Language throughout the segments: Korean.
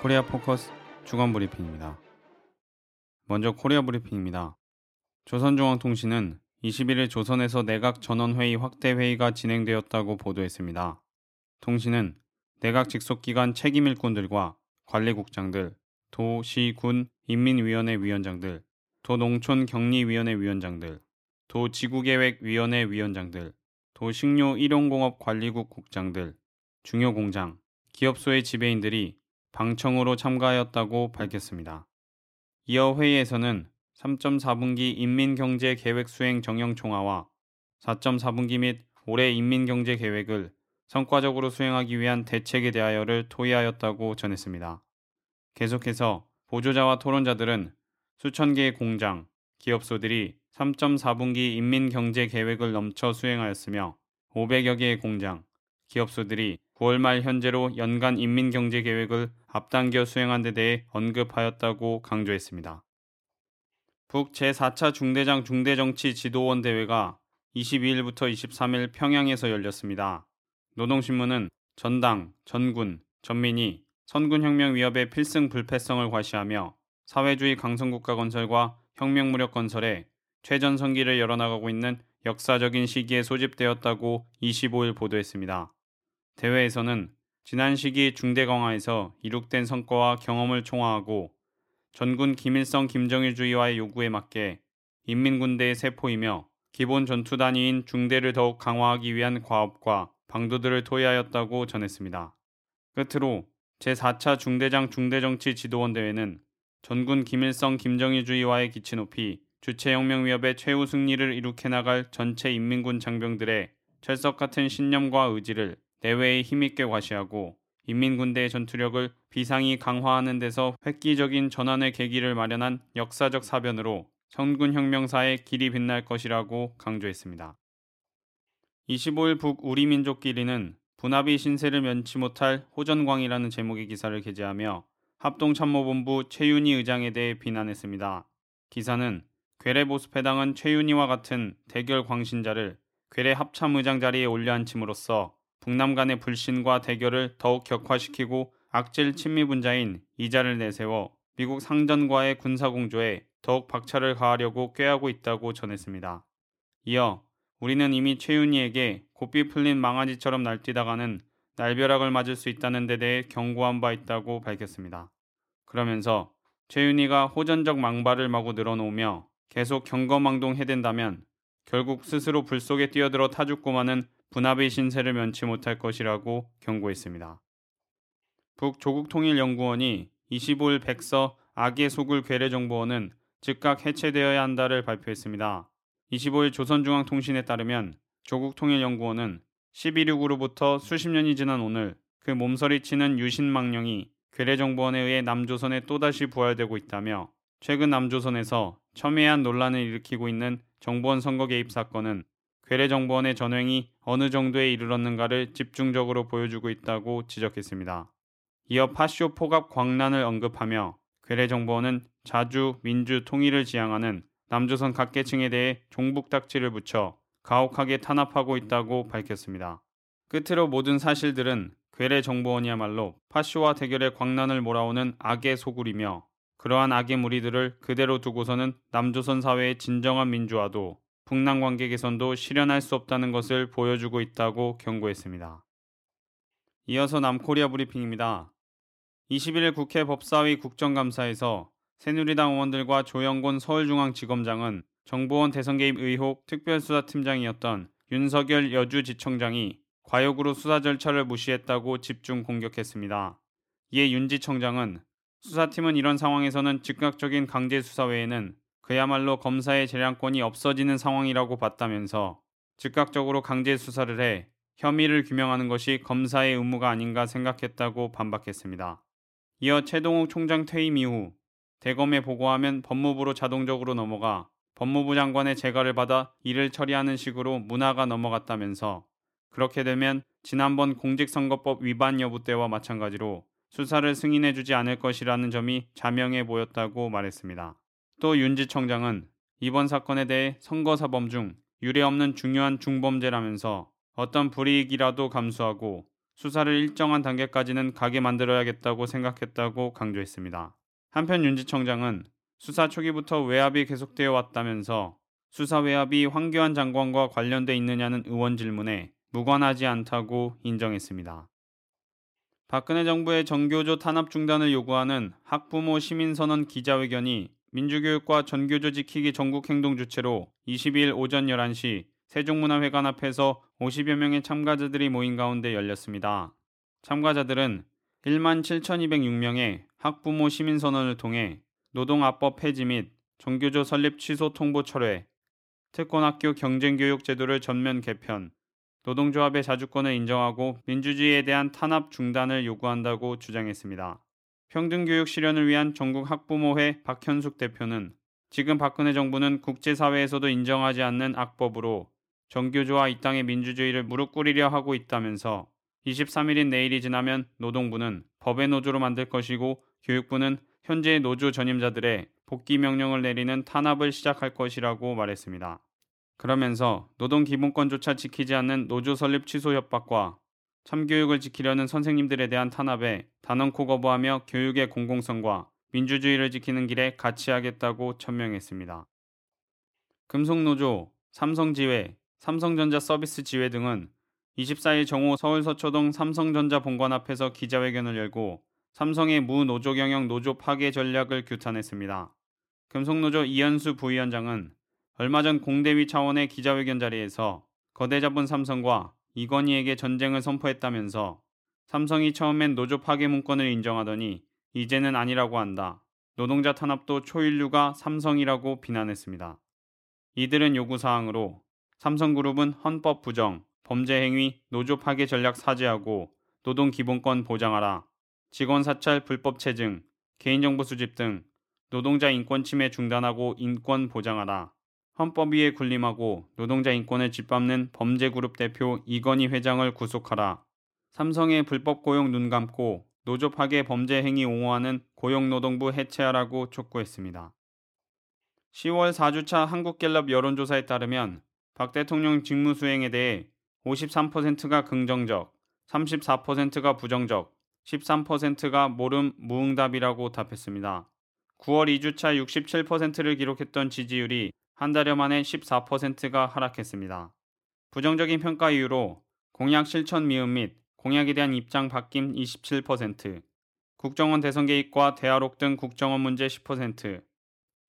코리아 포커스 주간 브리핑입니다. 먼저 코리아 브리핑입니다. 조선중앙통신은 21일 조선에서 내각 전원회의 확대 회의가 진행되었다고 보도했습니다. 통신은 내각 직속기관 책임 일꾼들과 관리국장들, 도, 시, 군, 인민위원회 위원장들, 도농촌경리위원회 위원장들, 도지구계획위원회 위원장들, 도식료 일용공업관리국 국장들, 중요공장, 기업소의 지배인들이 방청으로 참가하였다고 밝혔습니다. 이어 회의에서는 3.4분기 인민경제 계획 수행 정형 총화와 4.4분기 및 올해 인민경제 계획을 성과적으로 수행하기 위한 대책에 대하여를 토의하였다고 전했습니다. 계속해서 보조자와 토론자들은 수천 개의 공장, 기업소들이 3.4분기 인민경제 계획을 넘쳐 수행하였으며 500여 개의 공장, 기업소들이 9월 말 현재로 연간 인민경제계획을 앞당겨 수행한 데 대해 언급하였다고 강조했습니다. 북 제4차 중대장 중대정치 지도원 대회가 22일부터 23일 평양에서 열렸습니다. 노동신문은 전당, 전군, 전민이 선군혁명 위협의 필승 불패성을 과시하며 사회주의 강성국가 건설과 혁명 무력 건설에 최전성기를 열어나가고 있는 역사적인 시기에 소집되었다고 25일 보도했습니다. 대회에서는 지난 시기 중대 강화에서 이룩된 성과와 경험을 총화하고 전군 김일성 김정일주의와의 요구에 맞게 인민군대의 세포이며 기본 전투 단위인 중대를 더욱 강화하기 위한 과업과 방도들을 토의하였다고 전했습니다. 끝으로 제4차 중대장 중대정치 지도원 대회는 전군 김일성 김정일주의와의 기치 높이 주체혁명 위협의 최후 승리를 이룩해 나갈 전체 인민군 장병들의 철석 같은 신념과 의지를 내외에 힘있게 과시하고 인민군대의 전투력을 비상히 강화하는 데서 획기적인 전환의 계기를 마련한 역사적 사변으로 선군혁명사의 길이 빛날 것이라고 강조했습니다. 25일 북 우리 민족끼리는 분합이 신세를 면치 못할 호전광이라는 제목의 기사를 게재하며 합동참모본부 최윤희 의장에 대해 비난했습니다. 기사는 괴뢰 보수패당은 최윤희와 같은 대결 광신자를 괴뢰 합참의장 자리에 올려앉힘으로써 북남 간의 불신과 대결을 더욱 격화시키고 악질 친미 분자인 이자를 내세워 미국 상전과의 군사 공조에 더욱 박차를 가하려고 꾀하고 있다고 전했습니다. 이어 우리는 이미 최윤희에게 고삐 풀린 망아지처럼 날뛰다가는 날벼락을 맞을 수 있다는 데 대해 경고한 바 있다고 밝혔습니다. 그러면서 최윤희가 호전적 망발을 마구 늘어놓으며 계속 경거망동 해댄다면 결국 스스로 불 속에 뛰어들어 타죽고마는 분합의 신세를 면치 못할 것이라고 경고했습니다. 북조국통일연구원이 25일 백서 악의 속을 괴뢰정보원은 즉각 해체되어야 한다를 발표했습니다. 25일 조선중앙통신에 따르면 조국통일연구원은 12.6으로부터 수십 년이 지난 오늘 그 몸서리치는 유신망령이 괴뢰정보원에 의해 남조선에 또다시 부활되고 있다며 최근 남조선에서 첨예한 논란을 일으키고 있는 정보원 선거 개입 사건은 괴뢰정보원의 전횡이 어느 정도에 이르렀는가를 집중적으로 보여주고 있다고 지적했습니다. 이어 파쇼 포갑 광란을 언급하며 괴뢰정보원은 자주 민주 통일을 지향하는 남조선 각계층에 대해 종북딱지를 붙여 가혹하게 탄압하고 있다고 밝혔습니다. 끝으로 모든 사실들은 괴뢰정보원이야말로 파쇼와 대결의 광란을 몰아오는 악의 소굴이며 그러한 악의 무리들을 그대로 두고서는 남조선 사회의 진정한 민주화도 북남 관계 개선도 실현할 수 없다는 것을 보여주고 있다고 경고했습니다. 이어서 남코리아 브리핑입니다. 21일 국회 법사위 국정감사에서 새누리당 의원들과 조영곤 서울중앙지검장은 정보원 대선 개입 의혹 특별수사팀장이었던 윤석열 여주지청장이 과욕으로 수사 절차를 무시했다고 집중 공격했습니다. 이에 윤지청장은 수사팀은 이런 상황에서는 즉각적인 강제 수사 외에는 그야말로 검사의 재량권이 없어지는 상황이라고 봤다면서 즉각적으로 강제 수사를 해 혐의를 규명하는 것이 검사의 의무가 아닌가 생각했다고 반박했습니다. 이어 최동욱 총장 퇴임 이후 대검에 보고하면 법무부로 자동적으로 넘어가 법무부 장관의 재가를 받아 일을 처리하는 식으로 문화가 넘어갔다면서 그렇게 되면 지난번 공직선거법 위반 여부 때와 마찬가지로 수사를 승인해주지 않을 것이라는 점이 자명해 보였다고 말했습니다. 또 윤지 청장은 이번 사건에 대해 선거사범 중 유례없는 중요한 중범죄라면서 어떤 불이익이라도 감수하고 수사를 일정한 단계까지는 가게 만들어야겠다고 생각했다고 강조했습니다. 한편 윤지 청장은 수사 초기부터 외압이 계속되어 왔다면서 수사 외압이 황교안 장관과 관련돼 있느냐는 의원 질문에 무관하지 않다고 인정했습니다. 박근혜 정부의 정교조 탄압 중단을 요구하는 학부모 시민선언 기자회견이 민주교육과 전교조 지키기 전국행동 주체로 22일 오전 11시 세종문화회관 앞에서 50여 명의 참가자들이 모인 가운데 열렸습니다. 참가자들은 1만 7,206명의 학부모 시민선언을 통해 노동압법 폐지 및 정교조 설립 취소 통보 철회, 특권학교 경쟁교육 제도를 전면 개편, 노동조합의 자주권을 인정하고 민주주의에 대한 탄압 중단을 요구한다고 주장했습니다. 평등교육 실현을 위한 전국 학부모회 박현숙 대표는 지금 박근혜 정부는 국제사회에서도 인정하지 않는 악법으로 정교조와 이 땅의 민주주의를 무릎 꿇이려 하고 있다면서 23일인 내일이 지나면 노동부는 법의 노조로 만들 것이고 교육부는 현재의 노조 전임자들의 복귀 명령을 내리는 탄압을 시작할 것이라고 말했습니다. 그러면서 노동 기본권조차 지키지 않는 노조 설립 취소 협박과 참교육을 지키려는 선생님들에 대한 탄압에 단언코 거부하며 교육의 공공성과 민주주의를 지키는 길에 같이 하겠다고 천명했습니다. 금속노조, 삼성지회, 삼성전자 서비스 지회 등은 24일 정오 서울 서초동 삼성전자 본관 앞에서 기자회견을 열고 삼성의 무노조 경영 노조 파괴 전략을 규탄했습니다. 금속노조 이현수 부위원장은 얼마 전 공대위 차원의 기자회견 자리에서 거대 자본 삼성과 이건희에게 전쟁을 선포했다면서 삼성이 처음엔 노조 파괴 문건을 인정하더니 이제는 아니라고 한다. 노동자 탄압도 초인류가 삼성이라고 비난했습니다. 이들은 요구사항으로 삼성그룹은 헌법 부정, 범죄 행위, 노조 파괴 전략 사죄하고 노동 기본권 보장하라. 직원 사찰 불법 체증, 개인정보 수집 등 노동자 인권 침해 중단하고 인권 보장하라. 헌법 위에 군림하고 노동자 인권을 짓밟는 범죄그룹 대표 이건희 회장을 구속하라. 삼성의 불법 고용 눈 감고 노조 파괴 범죄 행위 옹호하는 고용노동부 해체하라고 촉구했습니다. 10월 4주차 한국갤럽 여론조사에 따르면 박 대통령 직무 수행에 대해 53%가 긍정적, 34%가 부정적, 13%가 모름 무응답이라고 답했습니다. 9월 2주차 67%를 기록했던 지지율이 한 달여 만에 14%가 하락했습니다. 부정적인 평가 이유로 공약 실천 미흡 및 공약에 대한 입장 바뀜 27%, 국정원 대선 개입과 대화록 등 국정원 문제 10%,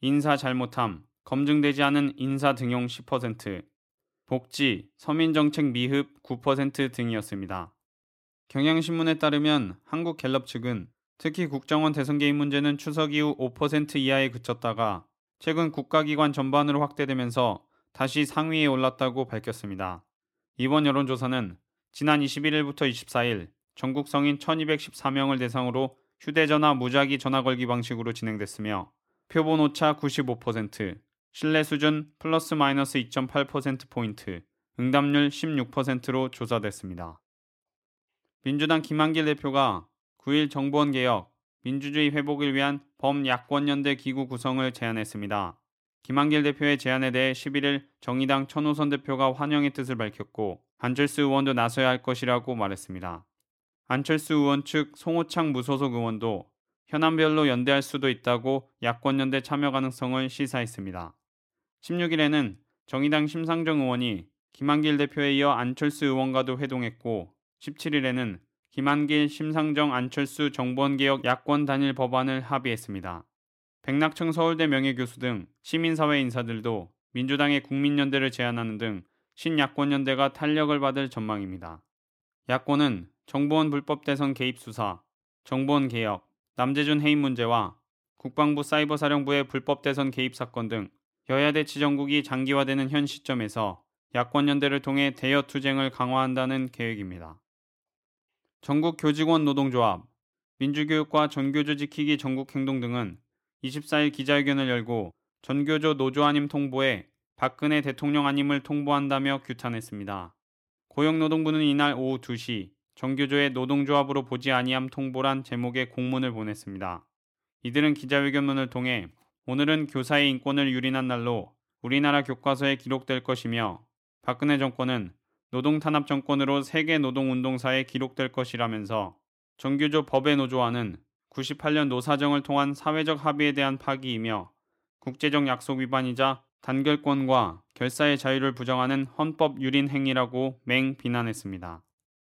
인사 잘못함, 검증되지 않은 인사 등용 10%, 복지, 서민정책 미흡 9% 등이었습니다. 경향신문에 따르면 한국갤럽 측은 특히 국정원 대선 개입 문제는 추석 이후 5% 이하에 그쳤다가 최근 국가기관 전반으로 확대되면서 다시 상위에 올랐다고 밝혔습니다. 이번 여론조사는 지난 21일부터 24일 전국 성인 1214명을 대상으로 휴대전화 무작위 전화 걸기 방식으로 진행됐으며 표본 오차 95%, 신뢰 수준 플러스 마이너스 2.8%포인트, 응답률 16%로 조사됐습니다. 민주당 김한길 대표가 9일 정부원 개혁, 민주주의 회복을 위한 범야권연대 기구 구성을 제안했습니다. 김한길 대표의 제안에 대해 11일 정의당 천호선 대표가 환영의 뜻을 밝혔고 안철수 의원도 나서야 할 것이라고 말했습니다. 안철수 의원 측 송호창 무소속 의원도 현안별로 연대할 수도 있다고 야권연대 참여 가능성을 시사했습니다. 16일에는 정의당 심상정 의원이 김한길 대표에 이어 안철수 의원과도 회동했고 17일에는 김한길, 심상정, 안철수 정보원개혁 야권 단일 법안을 합의했습니다. 백낙청 서울대 명예교수 등 시민사회 인사들도 민주당의 국민연대를 제안하는 등 신야권연대가 탄력을 받을 전망입니다. 야권은 정보원 불법 대선 개입 수사, 정보원 개혁, 남재준 해임 문제와 국방부 사이버사령부의 불법 대선 개입 사건 등 여야대 지정국이 장기화되는 현 시점에서 야권 연대를 통해 대여 투쟁을 강화한다는 계획입니다. 전국 교직원 노동조합, 민주교육과 전교조 지키기 전국행동 등은 24일 기자회견을 열고 전교조 노조 아님 통보에 박근혜 대통령 아님을 통보한다며 규탄했습니다. 고용노동부는 이날 오후 2시 전교조의 노동조합으로 보지 아니함 통보란 제목의 공문을 보냈습니다. 이들은 기자회견문을 통해 오늘은 교사의 인권을 유린한 날로 우리나라 교과서에 기록될 것이며 박근혜 정권은 노동 탄압 정권으로 세계 노동 운동사에 기록될 것이라면서 정규조 법의 노조화는 98년 노사정을 통한 사회적 합의에 대한 파기이며 국제적 약속 위반이자 단결권과 결사의 자유를 부정하는 헌법 유린 행위라고 맹 비난했습니다.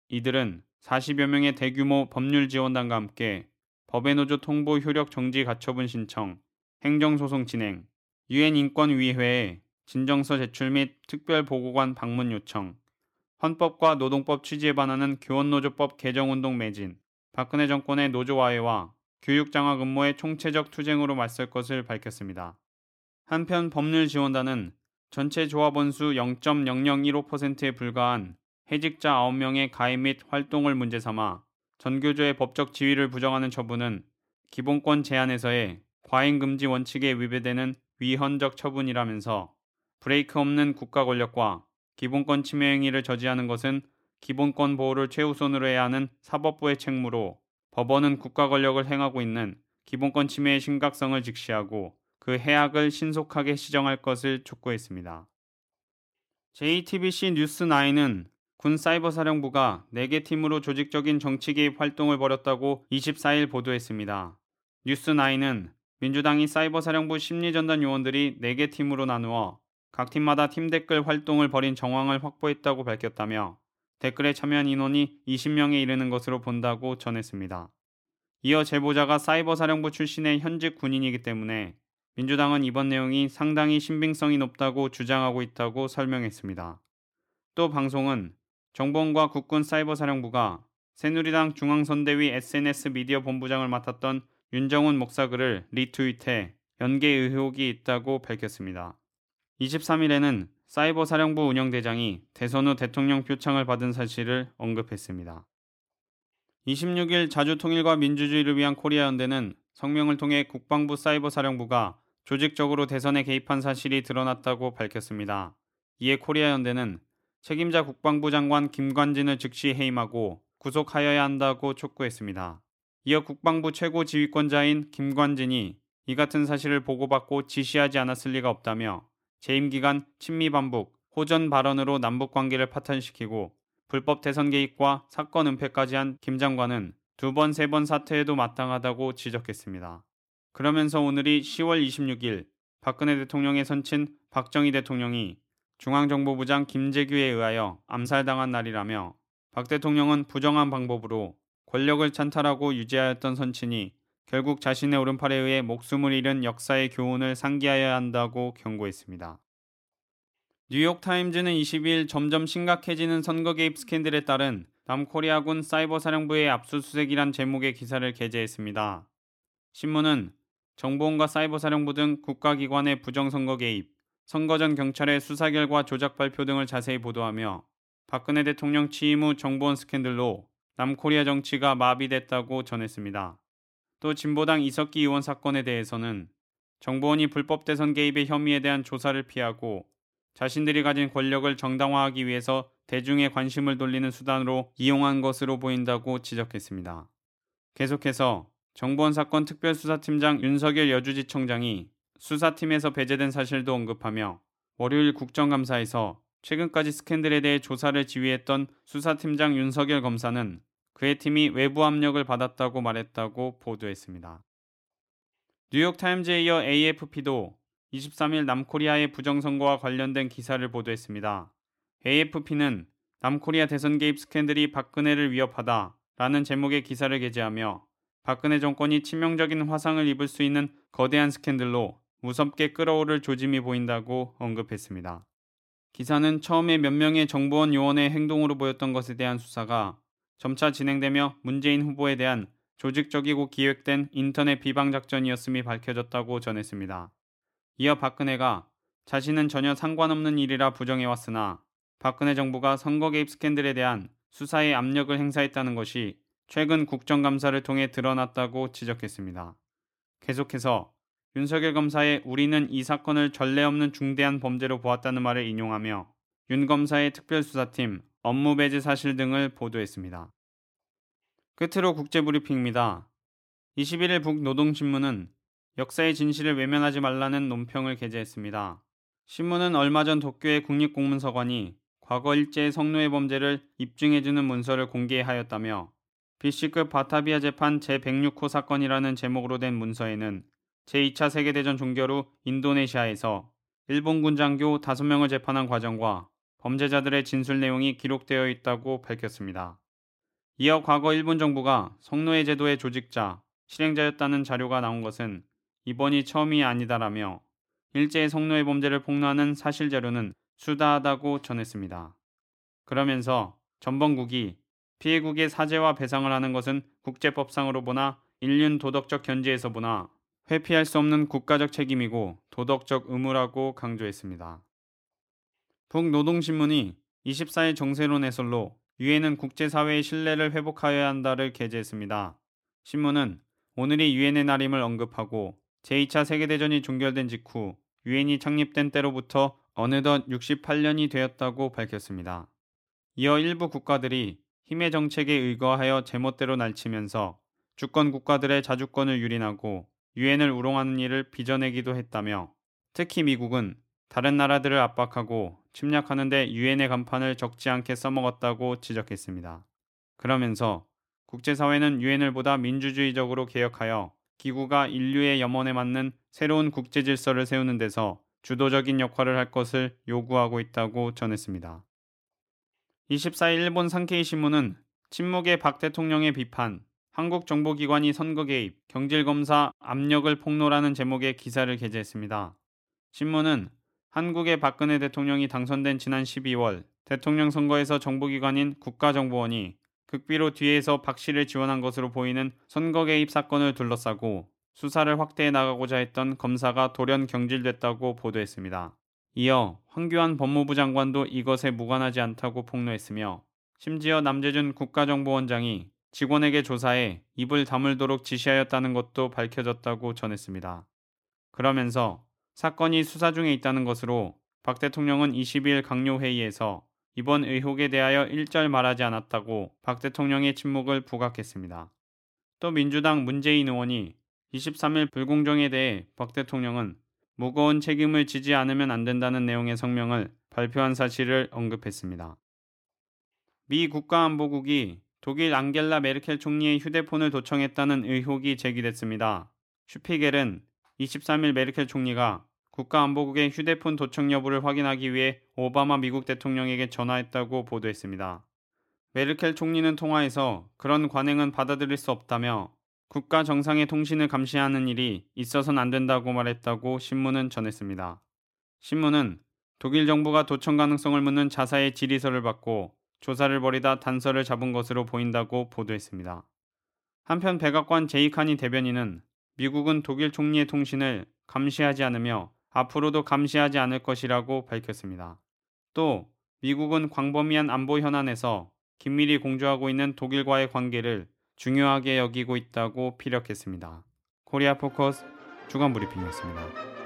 이들은 40여 명의 대규모 법률 지원단과 함께 법의 노조 통보 효력 정지 가처분 신청, 행정소송 진행, 유엔 인권위회에 진정서 제출 및 특별보고관 방문 요청, 헌법과 노동법 취지에 반하는 교원노조법 개정운동 매진, 박근혜 정권의 노조화해와 교육장학 음모의 총체적 투쟁으로 맞설 것을 밝혔습니다. 한편 법률지원단은 전체 조합원 수 0.0015%에 불과한 해직자 9명의 가입 및 활동을 문제 삼아 전교조의 법적 지위를 부정하는 처분은 기본권 제한에서의 과잉 금지 원칙에 위배되는 위헌적 처분이라면서 브레이크 없는 국가 권력과 기본권 침해 행위를 저지하는 것은 기본권 보호를 최우선으로 해야 하는 사법부의 책무로 법원은 국가 권력을 행하고 있는 기본권 침해의 심각성을 직시하고 그 해악을 신속하게 시정할 것을 촉구했습니다. JTBC 뉴스9은 군 사이버사령부가 4개 팀으로 조직적인 정치 개입 활동을 벌였다고 24일 보도했습니다. 뉴스9은 민주당이 사이버사령부 심리전단 요원들이 4개 팀으로 나누어 각 팀마다 팀 댓글 활동을 벌인 정황을 확보했다고 밝혔다며 댓글에 참여한 인원이 20명에 이르는 것으로 본다고 전했습니다. 이어 제보자가 사이버 사령부 출신의 현직 군인이기 때문에 민주당은 이번 내용이 상당히 신빙성이 높다고 주장하고 있다고 설명했습니다. 또 방송은 정보원과 국군 사이버 사령부가 새누리당 중앙선대위 SNS 미디어 본부장을 맡았던 윤정훈 목사 글을 리트윗해 연계 의혹이 있다고 밝혔습니다. 23일에는 사이버 사령부 운영대장이 대선 후 대통령 표창을 받은 사실을 언급했습니다. 26일 자주 통일과 민주주의를 위한 코리아 연대는 성명을 통해 국방부 사이버 사령부가 조직적으로 대선에 개입한 사실이 드러났다고 밝혔습니다. 이에 코리아 연대는 책임자 국방부 장관 김관진을 즉시 해임하고 구속하여야 한다고 촉구했습니다. 이어 국방부 최고 지휘권자인 김관진이 이 같은 사실을 보고받고 지시하지 않았을 리가 없다며 재임 기간 친미 반복, 호전 발언으로 남북 관계를 파탄시키고 불법 대선 개입과 사건 은폐까지 한 김 장관은 두 번, 세 번 사퇴해도 마땅하다고 지적했습니다. 그러면서 오늘이 10월 26일 박근혜 대통령의 선친 박정희 대통령이 중앙정보부장 김재규에 의하여 암살당한 날이라며 박 대통령은 부정한 방법으로 권력을 찬탈하고 유지하였던 선친이 결국 자신의 오른팔에 의해 목숨을 잃은 역사의 교훈을 상기하여야 한다고 경고했습니다. 뉴욕타임즈는 20일 점점 심각해지는 선거 개입 스캔들에 따른 남코리아군 사이버 사령부의 압수수색이란 제목의 기사를 게재했습니다. 신문은 정보원과 사이버 사령부 등 국가기관의 부정선거 개입, 선거 전 경찰의 수사 결과 조작 발표 등을 자세히 보도하며 박근혜 대통령 취임 후 정보원 스캔들로 남코리아 정치가 마비됐다고 전했습니다. 또 진보당 이석기 의원 사건에 대해서는 정보원이 불법 대선 개입의 혐의에 대한 조사를 피하고 자신들이 가진 권력을 정당화하기 위해서 대중의 관심을 돌리는 수단으로 이용한 것으로 보인다고 지적했습니다. 계속해서 정보원 사건 특별수사팀장 윤석열 여주지청장이 수사팀에서 배제된 사실도 언급하며 월요일 국정감사에서 최근까지 스캔들에 대해 조사를 지휘했던 수사팀장 윤석열 검사는 그의 팀이 외부 압력을 받았다고 말했다고 보도했습니다. 뉴욕타임즈에 이어 AFP도 23일 남코리아의 부정선거와 관련된 기사를 보도했습니다. AFP는 남코리아 대선 개입 스캔들이 박근혜를 위협하다 라는 제목의 기사를 게재하며 박근혜 정권이 치명적인 화상을 입을 수 있는 거대한 스캔들로 무섭게 끌어오를 조짐이 보인다고 언급했습니다. 기사는 처음에 몇 명의 정보원 요원의 행동으로 보였던 것에 대한 수사가 점차 진행되며 문재인 후보에 대한 조직적이고 기획된 인터넷 비방 작전이었음이 밝혀졌다고 전했습니다. 이어 박근혜가 자신은 전혀 상관없는 일이라 부정해왔으나 박근혜 정부가 선거 개입 스캔들에 대한 수사에 압력을 행사했다는 것이 최근 국정감사를 통해 드러났다고 지적했습니다. 계속해서 윤석열 검사의 우리는 이 사건을 전례 없는 중대한 범죄로 보았다는 말을 인용하며 윤 검사의 특별수사팀 업무 배제 사실 등을 보도했습니다. 끝으로 국제브리핑입니다. 21일 북노동신문은 역사의 진실을 외면하지 말라는 논평을 게재했습니다. 신문은 얼마 전 도쿄의 국립공문서관이 과거 일제의 성노예 범죄를 입증해주는 문서를 공개하였다며 B씨급 바타비아 재판 제106호 사건이라는 제목으로 된 문서에는 제2차 세계대전 종결 후 인도네시아에서 일본군 장교 5명을 재판한 과정과 범죄자들의 진술 내용이 기록되어 있다고 밝혔습니다. 이어 과거 일본 정부가 성노예 제도의 조직자, 실행자였다는 자료가 나온 것은 이번이 처음이 아니다라며 일제의 성노예 범죄를 폭로하는 사실 자료는 수다하다고 전했습니다. 그러면서 전범국이 피해국의 사죄와 배상을 하는 것은 국제법상으로 보나 인륜 도덕적 견지에서 보나 회피할 수 없는 국가적 책임이고 도덕적 의무라고 강조했습니다. 북노동신문이 24일 정세론 해설로 유엔은 국제사회의 신뢰를 회복하여야 한다를 게재했습니다. 신문은 오늘이 유엔의 날임을 언급하고 제2차 세계대전이 종결된 직후 유엔이 창립된 때로부터 어느덧 68년이 되었다고 밝혔습니다. 이어 일부 국가들이 힘의 정책에 의거하여 제멋대로 날치면서 주권 국가들의 자주권을 유린하고 유엔을 우롱하는 일을 빚어내기도 했다며 특히 미국은 다른 나라들을 압박하고 침략하는데 유엔의 간판을 적지 않게 써먹었다고 지적했습니다. 그러면서 국제사회는 유엔을 보다 민주주의적으로 개혁하여 기구가 인류의 염원에 맞는 새로운 국제 질서를 세우는 데서 주도적인 역할을 할 것을 요구하고 있다고 전했습니다. 24일 일본 상케이 신문은 침묵의 박 대통령의 비판, 한국 정보기관이 선거 개입, 경질검사 압력을 폭로라는 제목의 기사를 게재했습니다. 신문은 한국의 박근혜 대통령이 당선된 지난 12월 대통령 선거에서 정보기관인 국가정보원이 극비로 뒤에서 박 씨를 지원한 것으로 보이는 선거 개입 사건을 둘러싸고 수사를 확대해 나가고자 했던 검사가 돌연 경질됐다고 보도했습니다. 이어 황교안 법무부 장관도 이것에 무관하지 않다고 폭로했으며 심지어 남재준 국가정보원장이 직원에게 조사해 입을 다물도록 지시하였다는 것도 밝혀졌다고 전했습니다. 그러면서 사건이 수사 중에 있다는 것으로 박 대통령은 22일 강요회의에서 이번 의혹에 대하여 일절 말하지 않았다고 박 대통령의 침묵을 부각했습니다. 또 민주당 문재인 의원이 23일 불공정에 대해 박 대통령은 무거운 책임을 지지 않으면 안 된다는 내용의 성명을 발표한 사실을 언급했습니다. 미 국가안보국이 독일 앙겔라 메르켈 총리의 휴대폰을 도청했다는 의혹이 제기됐습니다. 슈피겔은 23일 메르켈 총리가 국가안보국의 휴대폰 도청 여부를 확인하기 위해 오바마 미국 대통령에게 전화했다고 보도했습니다. 메르켈 총리는 통화에서 그런 관행은 받아들일 수 없다며 국가 정상의 통신을 감시하는 일이 있어선 안 된다고 말했다고 신문은 전했습니다. 신문은 독일 정부가 도청 가능성을 묻는 자사의 질의서를 받고 조사를 벌이다 단서를 잡은 것으로 보인다고 보도했습니다. 한편 백악관 제이카니 대변인은 미국은 독일 총리의 통신을 감시하지 않으며 앞으로도 감시하지 않을 것이라고 밝혔습니다. 또 미국은 광범위한 안보 현안에서 긴밀히 공조하고 있는 독일과의 관계를 중요하게 여기고 있다고 피력했습니다. 코리아 포커스 주간 브리핑이었습니다.